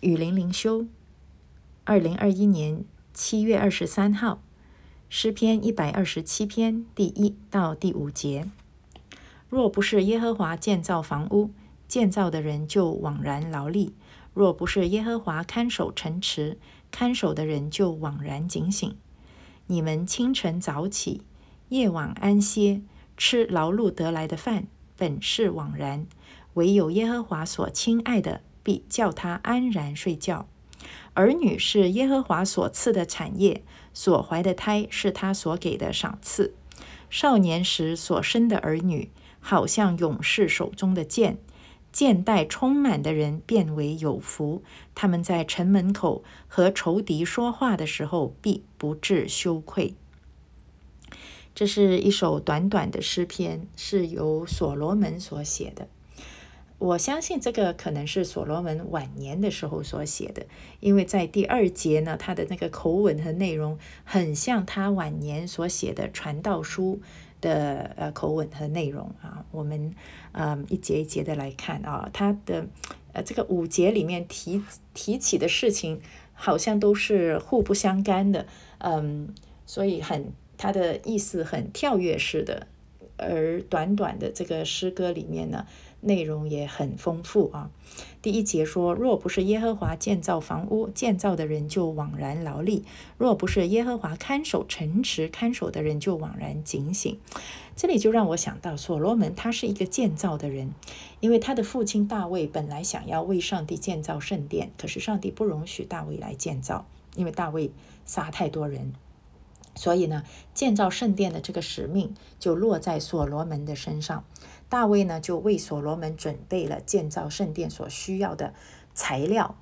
雨林灵修，二零二一年七月二十三号，诗篇一百二十七篇第一到第五节：若不是耶和华建造房屋，建造的人就枉然劳力；若不是耶和华看守城池，看守的人就枉然警醒。你们清晨早起，夜晚安歇，吃劳碌得来的饭，本是枉然；唯有耶和华所亲爱的。必叫他安然睡觉。儿女是耶和华所赐的产业，所怀的胎是他所给的赏赐。少年时所生的儿女，好像勇士手中的剑，剑带充满的人变为有福。他们在城门口和仇敌说话的时候，必不致羞愧。这是一首短短的诗篇，是由所罗门所写的。我相信这个可能是所罗门晚年的时候所写的，因为在第二节呢，他的那个口吻和内容很像他晚年所写的传道书的呃口吻和内容啊。我们嗯一节一节的来看啊，他的呃这个五节里面提提起的事情好像都是互不相干的，嗯，所以很他的意思很跳跃式的，而短短的这个诗歌里面呢。内容也很丰富啊。第一节说：“若不是耶和华建造房屋，建造的人就枉然劳力；若不是耶和华看守城池，看守的人就枉然警醒。”这里就让我想到，所罗门他是一个建造的人，因为他的父亲大卫本来想要为上帝建造圣殿，可是上帝不容许大卫来建造，因为大卫杀太多人，所以呢，建造圣殿的这个使命就落在所罗门的身上。大卫呢，就为所罗门准备了建造圣殿所需要的材料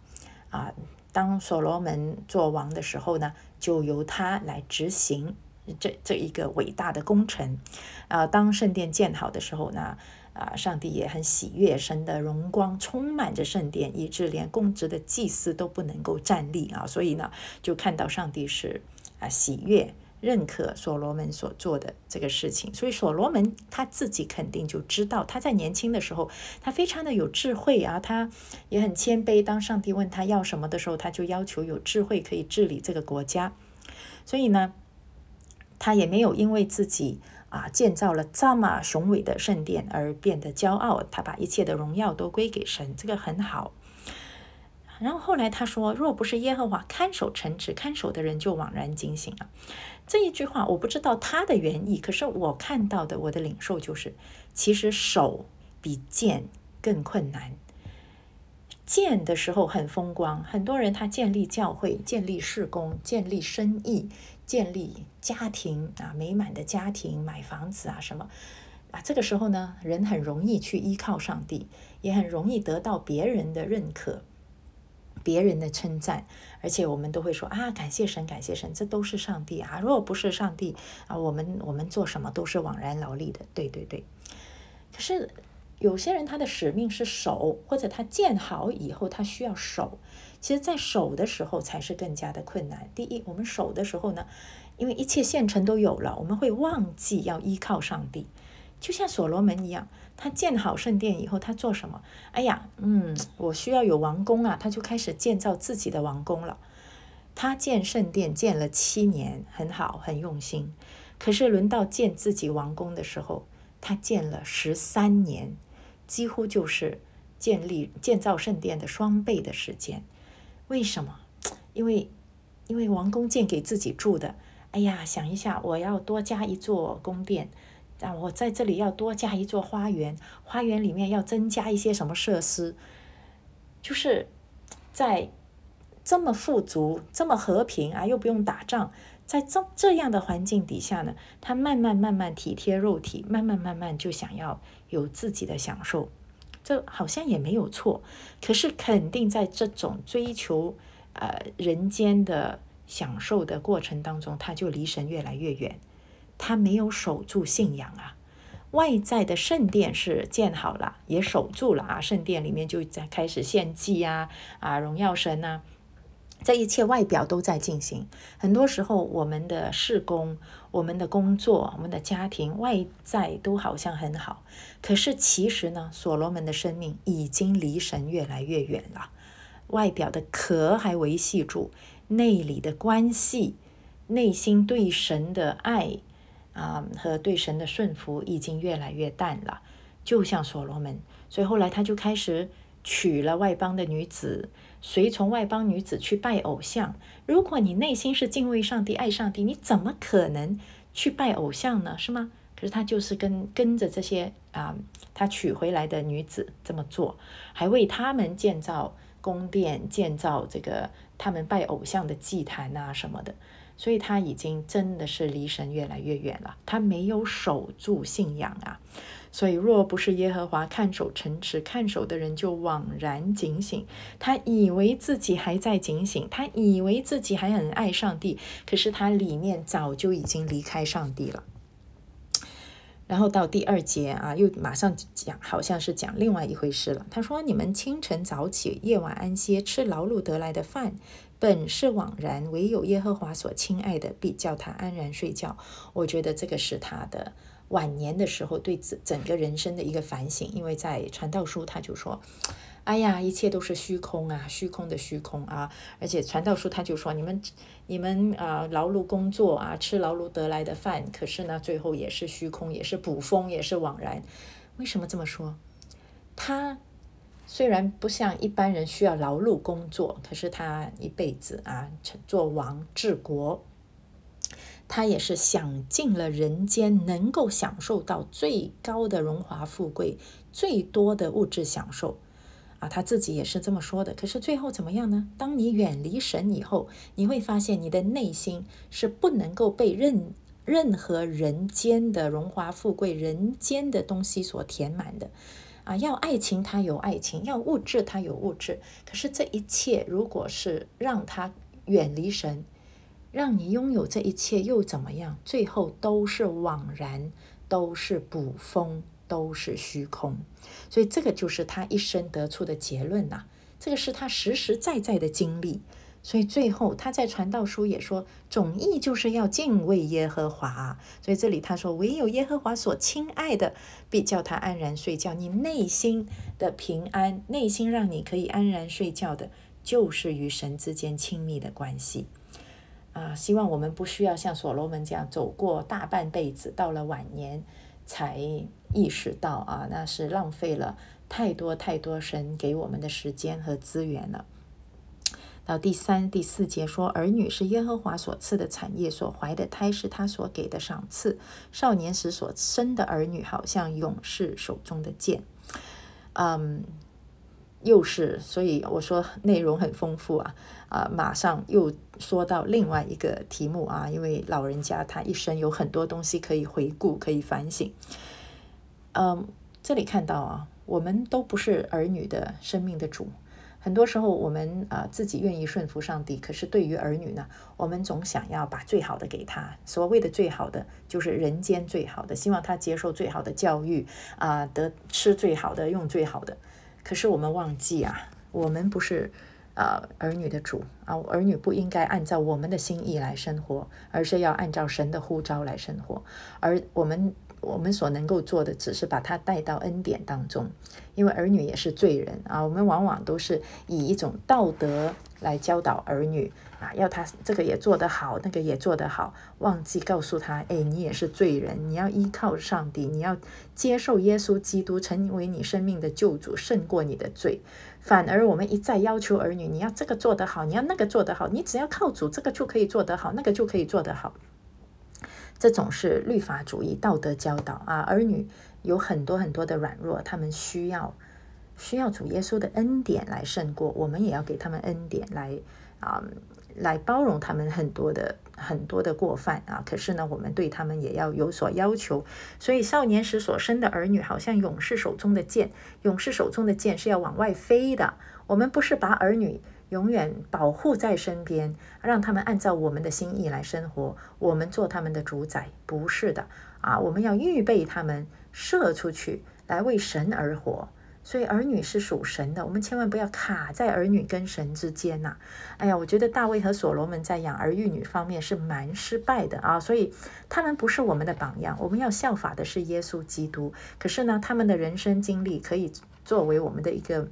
啊。当所罗门做王的时候呢，就由他来执行这这一个伟大的工程啊。当圣殿建好的时候呢，啊，上帝也很喜悦，神的荣光充满着圣殿，以致连公职的祭司都不能够站立啊。所以呢，就看到上帝是啊喜悦。认可所罗门所做的这个事情，所以所罗门他自己肯定就知道，他在年轻的时候，他非常的有智慧啊，他也很谦卑。当上帝问他要什么的时候，他就要求有智慧可以治理这个国家。所以呢，他也没有因为自己啊建造了这么雄伟的圣殿而变得骄傲，他把一切的荣耀都归给神，这个很好。然后后来他说：“若不是耶和华看守城池，看守的人就枉然惊醒了。”这一句话我不知道他的原意，可是我看到的我的领受就是，其实守比建更困难。建的时候很风光，很多人他建立教会、建立事工、建立生意、建立家庭啊，美满的家庭、买房子啊什么啊，这个时候呢，人很容易去依靠上帝，也很容易得到别人的认可。别人的称赞，而且我们都会说啊，感谢神，感谢神，这都是上帝啊！如果不是上帝啊，我们我们做什么都是枉然劳力的。对对对。可是有些人他的使命是守，或者他建好以后他需要守。其实，在守的时候才是更加的困难。第一，我们守的时候呢，因为一切现成都有了，我们会忘记要依靠上帝。就像所罗门一样，他建好圣殿以后，他做什么？哎呀，嗯，我需要有王宫啊，他就开始建造自己的王宫了。他建圣殿建了七年，很好，很用心。可是轮到建自己王宫的时候，他建了十三年，几乎就是建立建造圣殿的双倍的时间。为什么？因为因为王宫建给自己住的。哎呀，想一下，我要多加一座宫殿。啊，我在这里要多加一座花园，花园里面要增加一些什么设施？就是在这么富足、这么和平啊，又不用打仗，在这这样的环境底下呢，他慢慢慢慢体贴肉体，慢慢慢慢就想要有自己的享受，这好像也没有错。可是肯定在这种追求呃人间的享受的过程当中，他就离神越来越远。他没有守住信仰啊！外在的圣殿是建好了，也守住了啊。圣殿里面就在开始献祭呀，啊，荣耀神呐，这一切外表都在进行。很多时候，我们的事工、我们的工作、我们的家庭外在都好像很好，可是其实呢，所罗门的生命已经离神越来越远了。外表的壳还维系住，内里的关系，内心对神的爱啊和对神的顺服已经越来越淡了。就像所罗门，所以后来他就开始娶了外邦的女子，随从外邦女子去拜偶像。如果你内心是敬畏上帝、爱上帝，你怎么可能去拜偶像呢？是吗？可是他就是跟跟着这些啊，他娶回来的女子这么做，还为他们建造宫殿、建造这个他们拜偶像的祭坛啊什么的。所以他已经真的是离神越来越远了，他没有守住信仰啊。所以，若不是耶和华看守城池，看守的人就枉然警醒。他以为自己还在警醒，他以为自己还很爱上帝，可是他里面早就已经离开上帝了。然后到第二节啊，又马上讲，好像是讲另外一回事了。他说：“你们清晨早起，夜晚安歇，吃劳碌得来的饭，本是枉然；唯有耶和华所亲爱的，必叫他安然睡觉。”我觉得这个是他的。晚年的时候，对整整个人生的一个反省，因为在传道书他就说：“哎呀，一切都是虚空啊，虚空的虚空啊！”而且传道书他就说：“你们你们啊，劳碌工作啊，吃劳碌得来的饭，可是呢，最后也是虚空，也是捕风，也是枉然。”为什么这么说？他虽然不像一般人需要劳碌工作，可是他一辈子啊，做王治国。他也是享尽了人间能够享受到最高的荣华富贵、最多的物质享受，啊，他自己也是这么说的。可是最后怎么样呢？当你远离神以后，你会发现你的内心是不能够被任任何人间的荣华富贵、人间的东西所填满的，啊，要爱情他有爱情，要物质他有物质。可是这一切如果是让他远离神，让你拥有这一切又怎么样？最后都是枉然，都是捕风，都是虚空。所以这个就是他一生得出的结论呐。这个是他实实在在的经历。所以最后他在传道书也说，总意就是要敬畏耶和华。所以这里他说，唯有耶和华所亲爱的，必叫他安然睡觉。你内心的平安，内心让你可以安然睡觉的，就是与神之间亲密的关系。啊，希望我们不需要像所罗门这样走过大半辈子，到了晚年才意识到啊，那是浪费了太多太多神给我们的时间和资源了。到第三、第四节说，儿女是耶和华所赐的产业，所怀的胎是他所给的赏赐。少年时所生的儿女，好像勇士手中的剑。嗯。又是，所以我说内容很丰富啊，啊，马上又说到另外一个题目啊，因为老人家他一生有很多东西可以回顾，可以反省。嗯，这里看到啊，我们都不是儿女的生命的主，很多时候我们啊自己愿意顺服上帝，可是对于儿女呢，我们总想要把最好的给他，所谓的最好的就是人间最好的，希望他接受最好的教育啊，得吃最好的，用最好的。可是我们忘记啊，我们不是呃儿女的主啊，儿女不应该按照我们的心意来生活，而是要按照神的呼召来生活。而我们我们所能够做的，只是把他带到恩典当中，因为儿女也是罪人啊。我们往往都是以一种道德来教导儿女。啊，要他这个也做得好，那个也做得好，忘记告诉他，哎，你也是罪人，你要依靠上帝，你要接受耶稣基督成为你生命的救主，胜过你的罪。反而我们一再要求儿女，你要这个做得好，你要那个做得好，你只要靠主，这个就可以做得好，那个就可以做得好。这种是律法主义道德教导啊，儿女有很多很多的软弱，他们需要需要主耶稣的恩典来胜过，我们也要给他们恩典来啊。来包容他们很多的很多的过犯啊！可是呢，我们对他们也要有所要求。所以少年时所生的儿女，好像勇士手中的剑。勇士手中的剑是要往外飞的。我们不是把儿女永远保护在身边，让他们按照我们的心意来生活，我们做他们的主宰，不是的啊！我们要预备他们射出去，来为神而活。所以儿女是属神的，我们千万不要卡在儿女跟神之间呐。哎呀，我觉得大卫和所罗门在养儿育女方面是蛮失败的啊，所以他们不是我们的榜样。我们要效法的是耶稣基督。可是呢，他们的人生经历可以作为我们的一个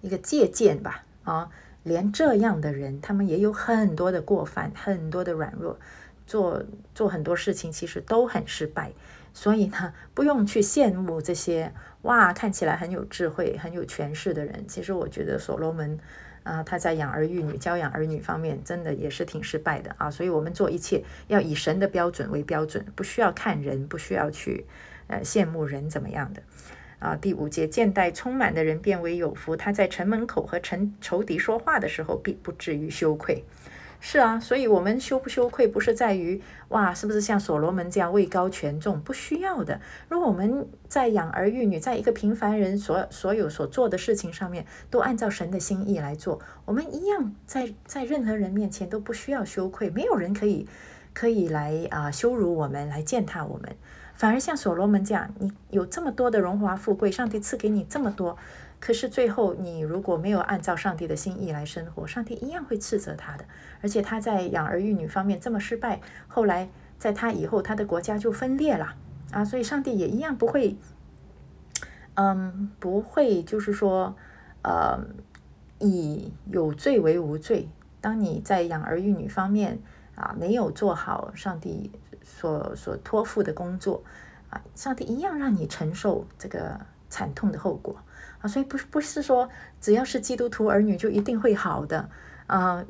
一个借鉴吧。啊，连这样的人，他们也有很多的过犯，很多的软弱，做做很多事情其实都很失败。所以呢，不用去羡慕这些哇，看起来很有智慧、很有权势的人。其实我觉得所罗门啊，他在养儿育女、教养儿女方面，真的也是挺失败的啊。所以，我们做一切要以神的标准为标准，不需要看人，不需要去呃羡慕人怎么样的。啊，第五节，见待充满的人变为有福。他在城门口和城仇敌说话的时候，必不至于羞愧。是啊，所以我们羞不羞愧，不是在于哇，是不是像所罗门这样位高权重？不需要的。如果我们在养儿育女，在一个平凡人所所有所做的事情上面，都按照神的心意来做，我们一样在在任何人面前都不需要羞愧，没有人可以可以来啊羞辱我们，来践踏我们。反而像所罗门这样，你有这么多的荣华富贵，上帝赐给你这么多，可是最后你如果没有按照上帝的心意来生活，上帝一样会斥责他的。而且他在养儿育女方面这么失败，后来在他以后，他的国家就分裂了啊，所以上帝也一样不会，嗯，不会就是说，呃，以有罪为无罪。当你在养儿育女方面啊没有做好上帝。所所托付的工作啊，上帝一样让你承受这个惨痛的后果啊，所以不不是说只要是基督徒儿女就一定会好的啊。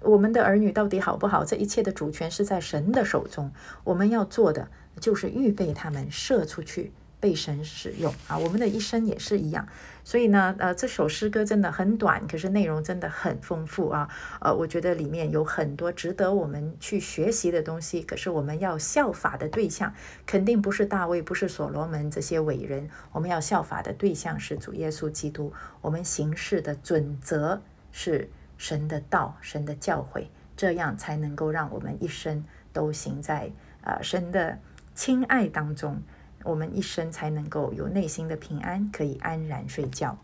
我们的儿女到底好不好？这一切的主权是在神的手中，我们要做的就是预备他们射出去。被神使用啊，我们的一生也是一样。所以呢，呃，这首诗歌真的很短，可是内容真的很丰富啊。呃，我觉得里面有很多值得我们去学习的东西。可是我们要效法的对象，肯定不是大卫，不是所罗门这些伟人。我们要效法的对象是主耶稣基督。我们行事的准则是神的道、神的教诲，这样才能够让我们一生都行在呃神的亲爱当中。我们一生才能够有内心的平安，可以安然睡觉。